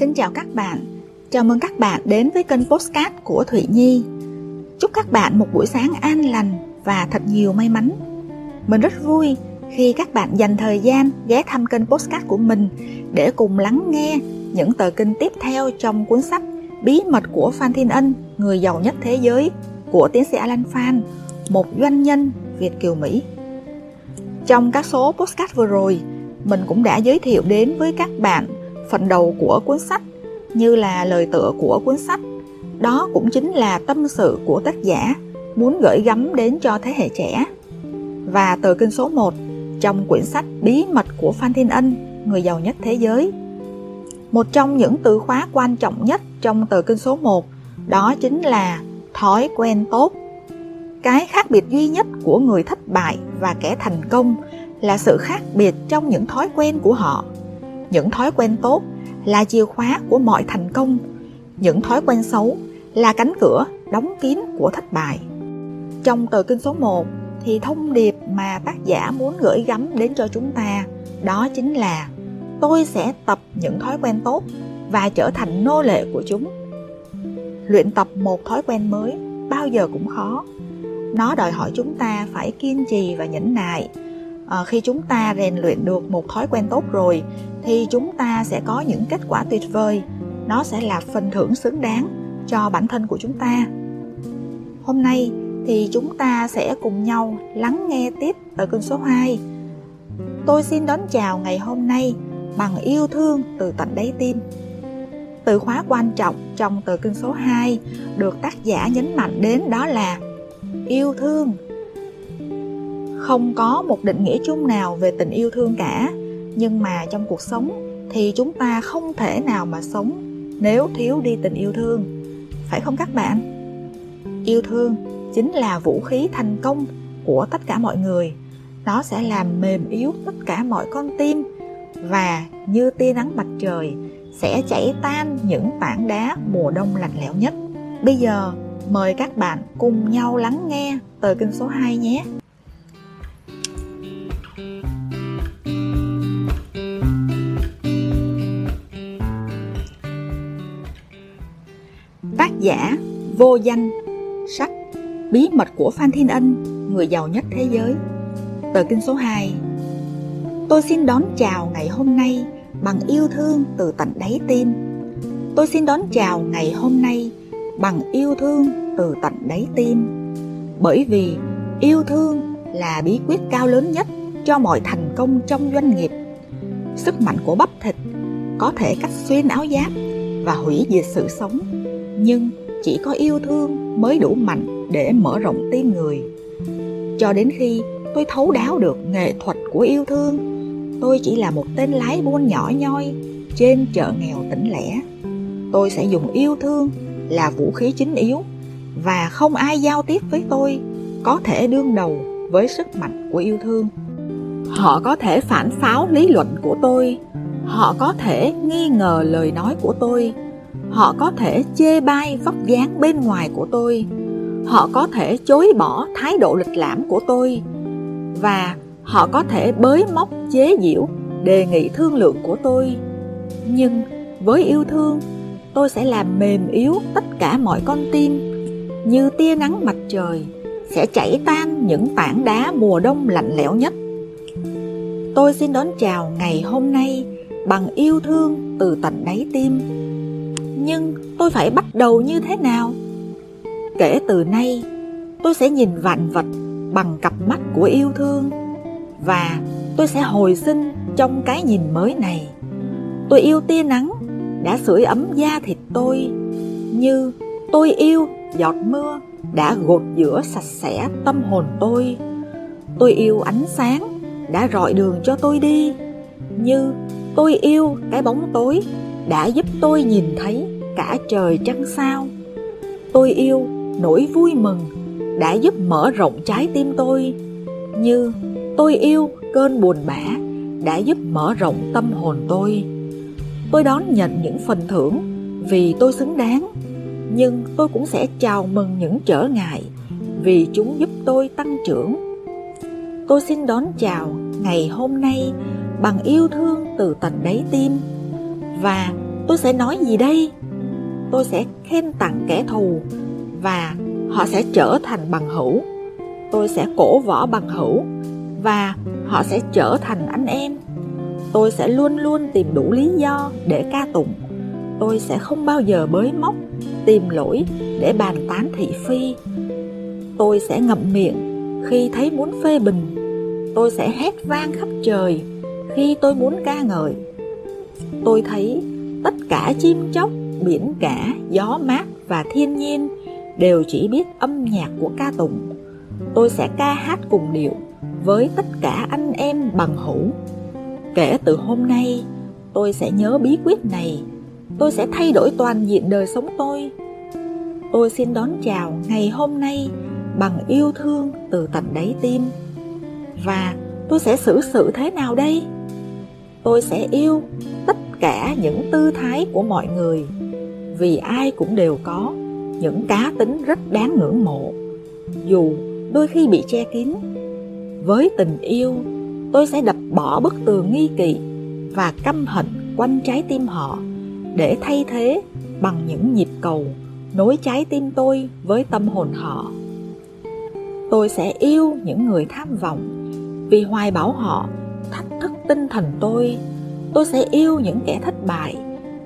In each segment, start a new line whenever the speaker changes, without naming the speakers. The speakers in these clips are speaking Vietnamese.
Xin chào các bạn, chào mừng các bạn đến với kênh Postcard của Thụy Nhi. Chúc các bạn một buổi sáng an lành và thật nhiều may mắn. Mình rất vui khi các bạn dành thời gian ghé thăm kênh Postcard của mình để cùng lắng nghe những tờ kinh tiếp theo trong cuốn sách Bí mật của Phan Thiên Ân, người giàu nhất thế giới của tiến sĩ Alan Phan, một doanh nhân Việt Kiều Mỹ. Trong các số postcard vừa rồi, mình cũng đã giới thiệu đến với các bạn phần đầu của cuốn sách như là lời tựa của cuốn sách. Đó cũng chính là tâm sự của tác giả muốn gửi gắm đến cho thế hệ trẻ. Và tờ kinh số 1 trong quyển sách Bí mật của Phan Thiên Ân, người giàu nhất thế giới. Một trong những từ khóa quan trọng nhất trong tờ kinh số 1 đó chính là thói quen tốt. Cái khác biệt duy nhất của người thất bại và kẻ thành công là sự khác biệt trong những thói quen của họ những thói quen tốt là chìa khóa của mọi thành công. Những thói quen xấu là cánh cửa đóng kín của thất bại. Trong tờ kinh số 1 thì thông điệp mà tác giả muốn gửi gắm đến cho chúng ta đó chính là tôi sẽ tập những thói quen tốt và trở thành nô lệ của chúng. Luyện tập một thói quen mới bao giờ cũng khó. Nó đòi hỏi chúng ta phải kiên trì và nhẫn nại à, khi chúng ta rèn luyện được một thói quen tốt rồi thì chúng ta sẽ có những kết quả tuyệt vời. Nó sẽ là phần thưởng xứng đáng cho bản thân của chúng ta. Hôm nay thì chúng ta sẽ cùng nhau lắng nghe tiếp ở kênh số 2 tôi xin đón chào ngày hôm nay bằng yêu thương từ tận đáy tim. Từ khóa quan trọng trong tờ kinh số 2 được tác giả nhấn mạnh đến đó là yêu thương không có một định nghĩa chung nào về tình yêu thương cả. Nhưng mà trong cuộc sống thì chúng ta không thể nào mà sống nếu thiếu đi tình yêu thương. Phải không các bạn? Yêu thương chính là vũ khí thành công của tất cả mọi người. Nó sẽ làm mềm yếu tất cả mọi con tim và như tia nắng mặt trời sẽ chảy tan những tảng đá mùa đông lạnh lẽo nhất. Bây giờ, mời các bạn cùng nhau lắng nghe tờ kinh số 2 nhé. Giả, Vô Danh Sách Bí mật của Phan Thiên Ân, Người giàu nhất thế giới. Tờ kinh số 2 Tôi xin đón chào ngày hôm nay bằng yêu thương từ tận đáy tim. Tôi xin đón chào ngày hôm nay bằng yêu thương từ tận đáy tim. Bởi vì yêu thương là bí quyết cao lớn nhất cho mọi thành công trong doanh nghiệp. Sức mạnh của bắp thịt có thể cắt xuyên áo giáp và hủy diệt sự sống nhưng chỉ có yêu thương mới đủ mạnh để mở rộng tim người. Cho đến khi tôi thấu đáo được nghệ thuật của yêu thương, tôi chỉ là một tên lái buôn nhỏ nhoi trên chợ nghèo tỉnh lẻ. Tôi sẽ dùng yêu thương là vũ khí chính yếu và không ai giao tiếp với tôi có thể đương đầu với sức mạnh của yêu thương. Họ có thể phản pháo lý luận của tôi, họ có thể nghi ngờ lời nói của tôi họ có thể chê bai vóc dáng bên ngoài của tôi. Họ có thể chối bỏ thái độ lịch lãm của tôi. Và họ có thể bới móc, chế giễu, đề nghị thương lượng của tôi. Nhưng với yêu thương, tôi sẽ làm mềm yếu tất cả mọi con tim. Như tia nắng mặt trời, sẽ chảy tan những tảng đá mùa đông lạnh lẽo nhất. Tôi xin đón chào ngày hôm nay bằng yêu thương từ tận đáy tim nhưng tôi phải bắt đầu như thế nào? Kể từ nay, tôi sẽ nhìn vạn vật bằng cặp mắt của yêu thương và tôi sẽ hồi sinh trong cái nhìn mới này. Tôi yêu tia nắng đã sưởi ấm da thịt tôi, như tôi yêu giọt mưa đã gột rửa sạch sẽ tâm hồn tôi. Tôi yêu ánh sáng đã rọi đường cho tôi đi, như tôi yêu cái bóng tối đã giúp tôi nhìn thấy cả trời trăng sao. Tôi yêu, nỗi vui mừng đã giúp mở rộng trái tim tôi. Như tôi yêu cơn buồn bã đã giúp mở rộng tâm hồn tôi. Tôi đón nhận những phần thưởng vì tôi xứng đáng, nhưng tôi cũng sẽ chào mừng những trở ngại vì chúng giúp tôi tăng trưởng. Tôi xin đón chào ngày hôm nay bằng yêu thương từ tận đáy tim. Và tôi sẽ nói gì đây? Tôi sẽ khen tặng kẻ thù và họ sẽ trở thành bằng hữu. Tôi sẽ cổ võ bằng hữu và họ sẽ trở thành anh em. Tôi sẽ luôn luôn tìm đủ lý do để ca tụng. Tôi sẽ không bao giờ bới móc, tìm lỗi để bàn tán thị phi. Tôi sẽ ngậm miệng khi thấy muốn phê bình. Tôi sẽ hét vang khắp trời khi tôi muốn ca ngợi. Tôi thấy tất cả chim chóc biển cả, gió mát và thiên nhiên đều chỉ biết âm nhạc của ca tụng. Tôi sẽ ca hát cùng điệu với tất cả anh em bằng hữu. Kể từ hôm nay, tôi sẽ nhớ bí quyết này. Tôi sẽ thay đổi toàn diện đời sống tôi. Tôi xin đón chào ngày hôm nay bằng yêu thương từ tận đáy tim. Và tôi sẽ xử sự thế nào đây? Tôi sẽ yêu tất cả những tư thái của mọi người vì ai cũng đều có. Những cá tính rất đáng ngưỡng mộ. Dù đôi khi bị che kín, với tình yêu, tôi sẽ đập bỏ bức tường nghi kỵ và căm hận quanh trái tim họ để thay thế bằng những nhịp cầu nối trái tim tôi với tâm hồn họ. Tôi sẽ yêu những người tham vọng vì hoài bão họ thách thức tinh thần tôi. Tôi sẽ yêu những kẻ thất bại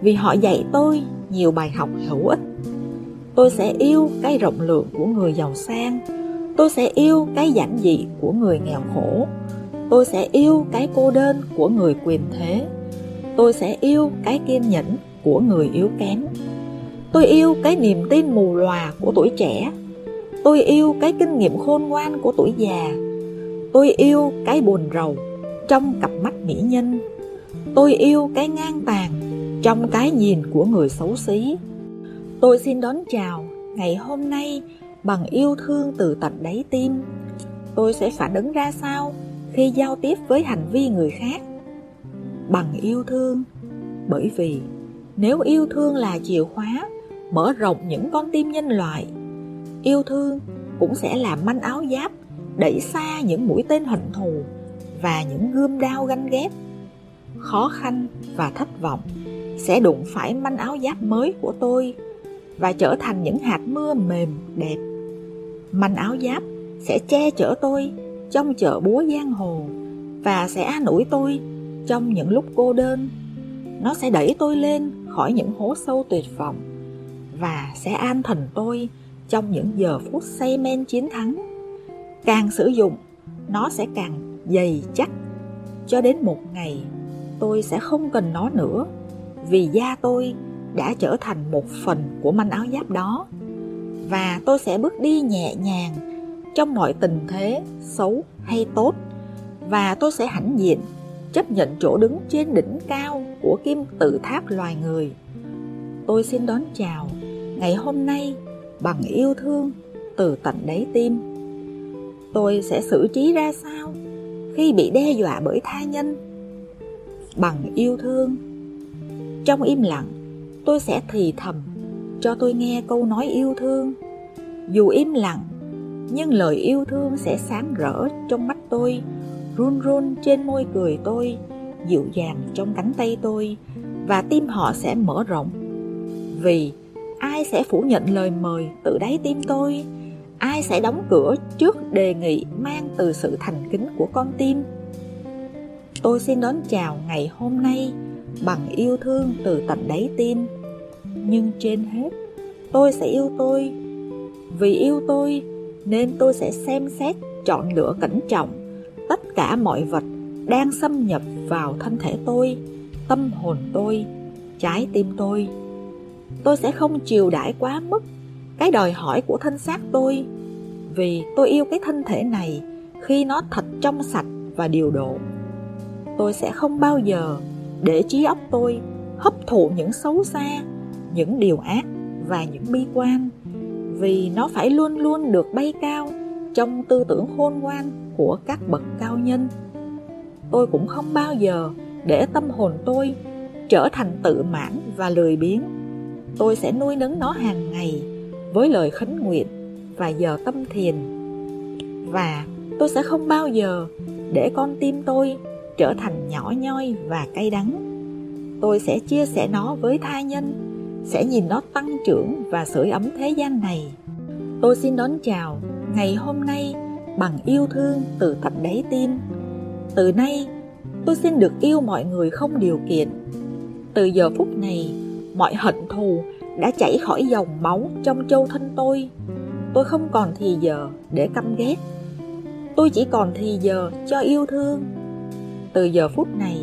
vì họ dạy tôi nhiều bài học hữu ích. Tôi sẽ yêu cái rộng lượng của người giàu sang. Tôi sẽ yêu cái giản dị của người nghèo khổ. Tôi sẽ yêu cái cô đơn của người quyền thế. Tôi sẽ yêu cái kiên nhẫn của người yếu kém. Tôi yêu cái niềm tin mù lòa của tuổi trẻ. Tôi yêu cái kinh nghiệm khôn ngoan của tuổi già. Tôi yêu cái buồn rầu trong cặp mắt mỹ nhân. Tôi yêu cái ngang tàn trong cái nhìn của người xấu xí. Tôi xin đón chào ngày hôm nay bằng yêu thương từ tận đáy tim. Tôi sẽ phản ứng ra sao khi giao tiếp với hành vi người khác? Bằng yêu thương, bởi vì nếu yêu thương là chìa khóa mở rộng những con tim nhân loại, yêu thương cũng sẽ làm manh áo giáp, đẩy xa những mũi tên hận thù và những gươm đao ganh ghét khó khăn và thất vọng sẽ đụng phải manh áo giáp mới của tôi và trở thành những hạt mưa mềm, đẹp. Manh áo giáp sẽ che chở tôi trong chợ búa giang hồ và sẽ an ủi tôi trong những lúc cô đơn. Nó sẽ đẩy tôi lên khỏi những hố sâu tuyệt vọng và sẽ an thần tôi trong những giờ phút say men chiến thắng. Càng sử dụng, nó sẽ càng dày chắc. Cho đến một ngày, tôi sẽ không cần nó nữa vì da tôi đã trở thành một phần của manh áo giáp đó. Và tôi sẽ bước đi nhẹ nhàng trong mọi tình thế xấu hay tốt. Và tôi sẽ hãnh diện, chấp nhận chỗ đứng trên đỉnh cao của kim tự tháp loài người. Tôi xin đón chào ngày hôm nay bằng yêu thương từ tận đáy tim. Tôi sẽ xử trí ra sao khi bị đe dọa bởi tha nhân? Bằng yêu thương trong im lặng, tôi sẽ thì thầm, cho tôi nghe câu nói yêu thương. Dù im lặng, nhưng lời yêu thương sẽ sáng rỡ trong mắt tôi, run run trên môi cười tôi, dịu dàng trong cánh tay tôi, và tim họ sẽ mở rộng. Vì ai sẽ phủ nhận lời mời từ đáy tim tôi? Ai sẽ đóng cửa trước đề nghị mang từ sự thành kính của con tim? Tôi xin đón chào ngày hôm nay bằng yêu thương từ tận đáy tim. Nhưng trên hết, tôi sẽ yêu tôi. Vì yêu tôi, nên tôi sẽ xem xét, chọn lựa cẩn trọng tất cả mọi vật đang xâm nhập vào thân thể tôi, tâm hồn tôi, trái tim tôi. Tôi sẽ không chiều đãi quá mức cái đòi hỏi của thân xác tôi, vì tôi yêu cái thân thể này khi nó thật trong sạch và điều độ. Tôi sẽ không bao giờ để trí óc tôi hấp thụ những xấu xa, những điều ác và những bi quan. Vì nó phải luôn luôn được bay cao trong tư tưởng khôn ngoan của các bậc cao nhân. Tôi cũng không bao giờ để tâm hồn tôi trở thành tự mãn và lười biếng. Tôi sẽ nuôi nấng nó hàng ngày với lời khấn nguyện và giờ tâm thiền. Và tôi sẽ không bao giờ để con tim tôi trở thành nhỏ nhoi và cay đắng tôi sẽ chia sẻ nó với tha nhân, sẽ nhìn nó tăng trưởng và sưởi ấm thế gian này. Tôi xin đón chào ngày hôm nay bằng yêu thương từ tận đáy tim. Từ nay, tôi xin được yêu mọi người không điều kiện. Từ giờ phút này, mọi hận thù đã chảy khỏi dòng máu trong châu thân tôi. Tôi không còn thì giờ để căm ghét. Tôi chỉ còn thì giờ cho yêu thương. Từ giờ phút này,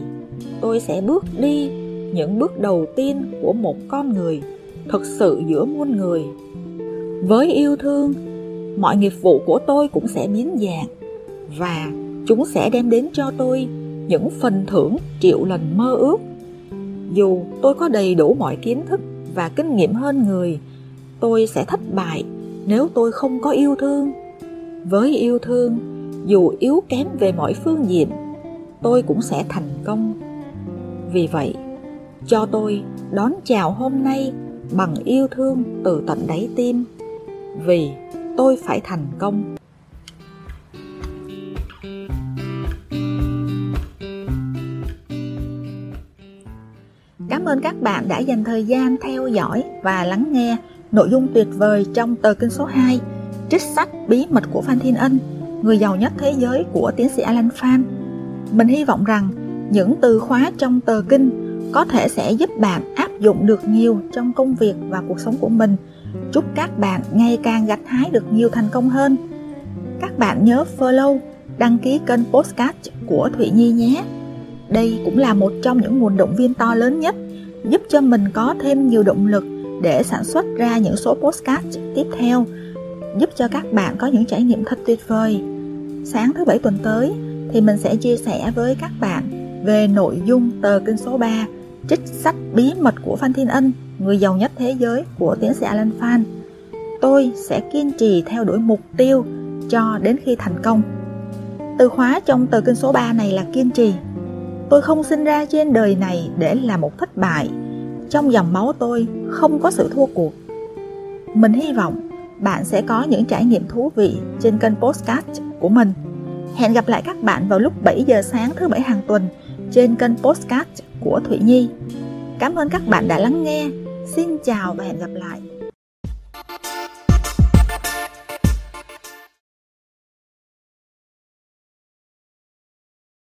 tôi sẽ bước đi những bước đầu tiên của một con người thực sự giữa muôn người. Với yêu thương, mọi nghiệp vụ của tôi cũng sẽ biến dạng và chúng sẽ đem đến cho tôi những phần thưởng triệu lần mơ ước. Dù tôi có đầy đủ mọi kiến thức và kinh nghiệm hơn người, tôi sẽ thất bại nếu tôi không có yêu thương. Với yêu thương, dù yếu kém về mọi phương diện, tôi cũng sẽ thành công. Vì vậy, cho tôi đón chào hôm nay bằng yêu thương từ tận đáy tim. Vì tôi phải thành công Cảm ơn các bạn đã dành thời gian theo dõi và lắng nghe nội dung tuyệt vời trong tờ kinh số 2 Trích sách bí mật của Phan Thiên Ân, người giàu nhất thế giới của tiến sĩ Alan Phan. Mình hy vọng rằng những từ khóa trong tờ kinh có thể sẽ giúp bạn áp dụng được nhiều trong công việc và cuộc sống của mình Chúc các bạn ngày càng gặt hái được nhiều thành công hơn. Các bạn nhớ follow, đăng ký kênh Postcard của Thụy Nhi nhé. Đây cũng là một trong những nguồn động viên to lớn nhất, giúp cho mình có thêm nhiều động lực để sản xuất ra những số postcard tiếp theo, giúp cho các bạn có những trải nghiệm thật tuyệt vời. Sáng thứ bảy tuần tới thì mình sẽ chia sẻ với các bạn về nội dung tờ kinh số 3 trích sách bí mật của Phan Thiên Ân, người giàu nhất thế giới của tiến sĩ Alan Phan. Tôi sẽ kiên trì theo đuổi mục tiêu cho đến khi thành công. Từ khóa trong tờ kinh số 3 này là kiên trì. Tôi không sinh ra trên đời này để là một thất bại. Trong dòng máu tôi không có sự thua cuộc. Mình hy vọng bạn sẽ có những trải nghiệm thú vị trên kênh podcast của mình. Hẹn gặp lại các bạn vào lúc 7 giờ sáng thứ bảy hàng tuần trên kênh Postcard của Thụy Nhi. Cảm ơn các bạn đã lắng nghe Xin chào và hẹn gặp lại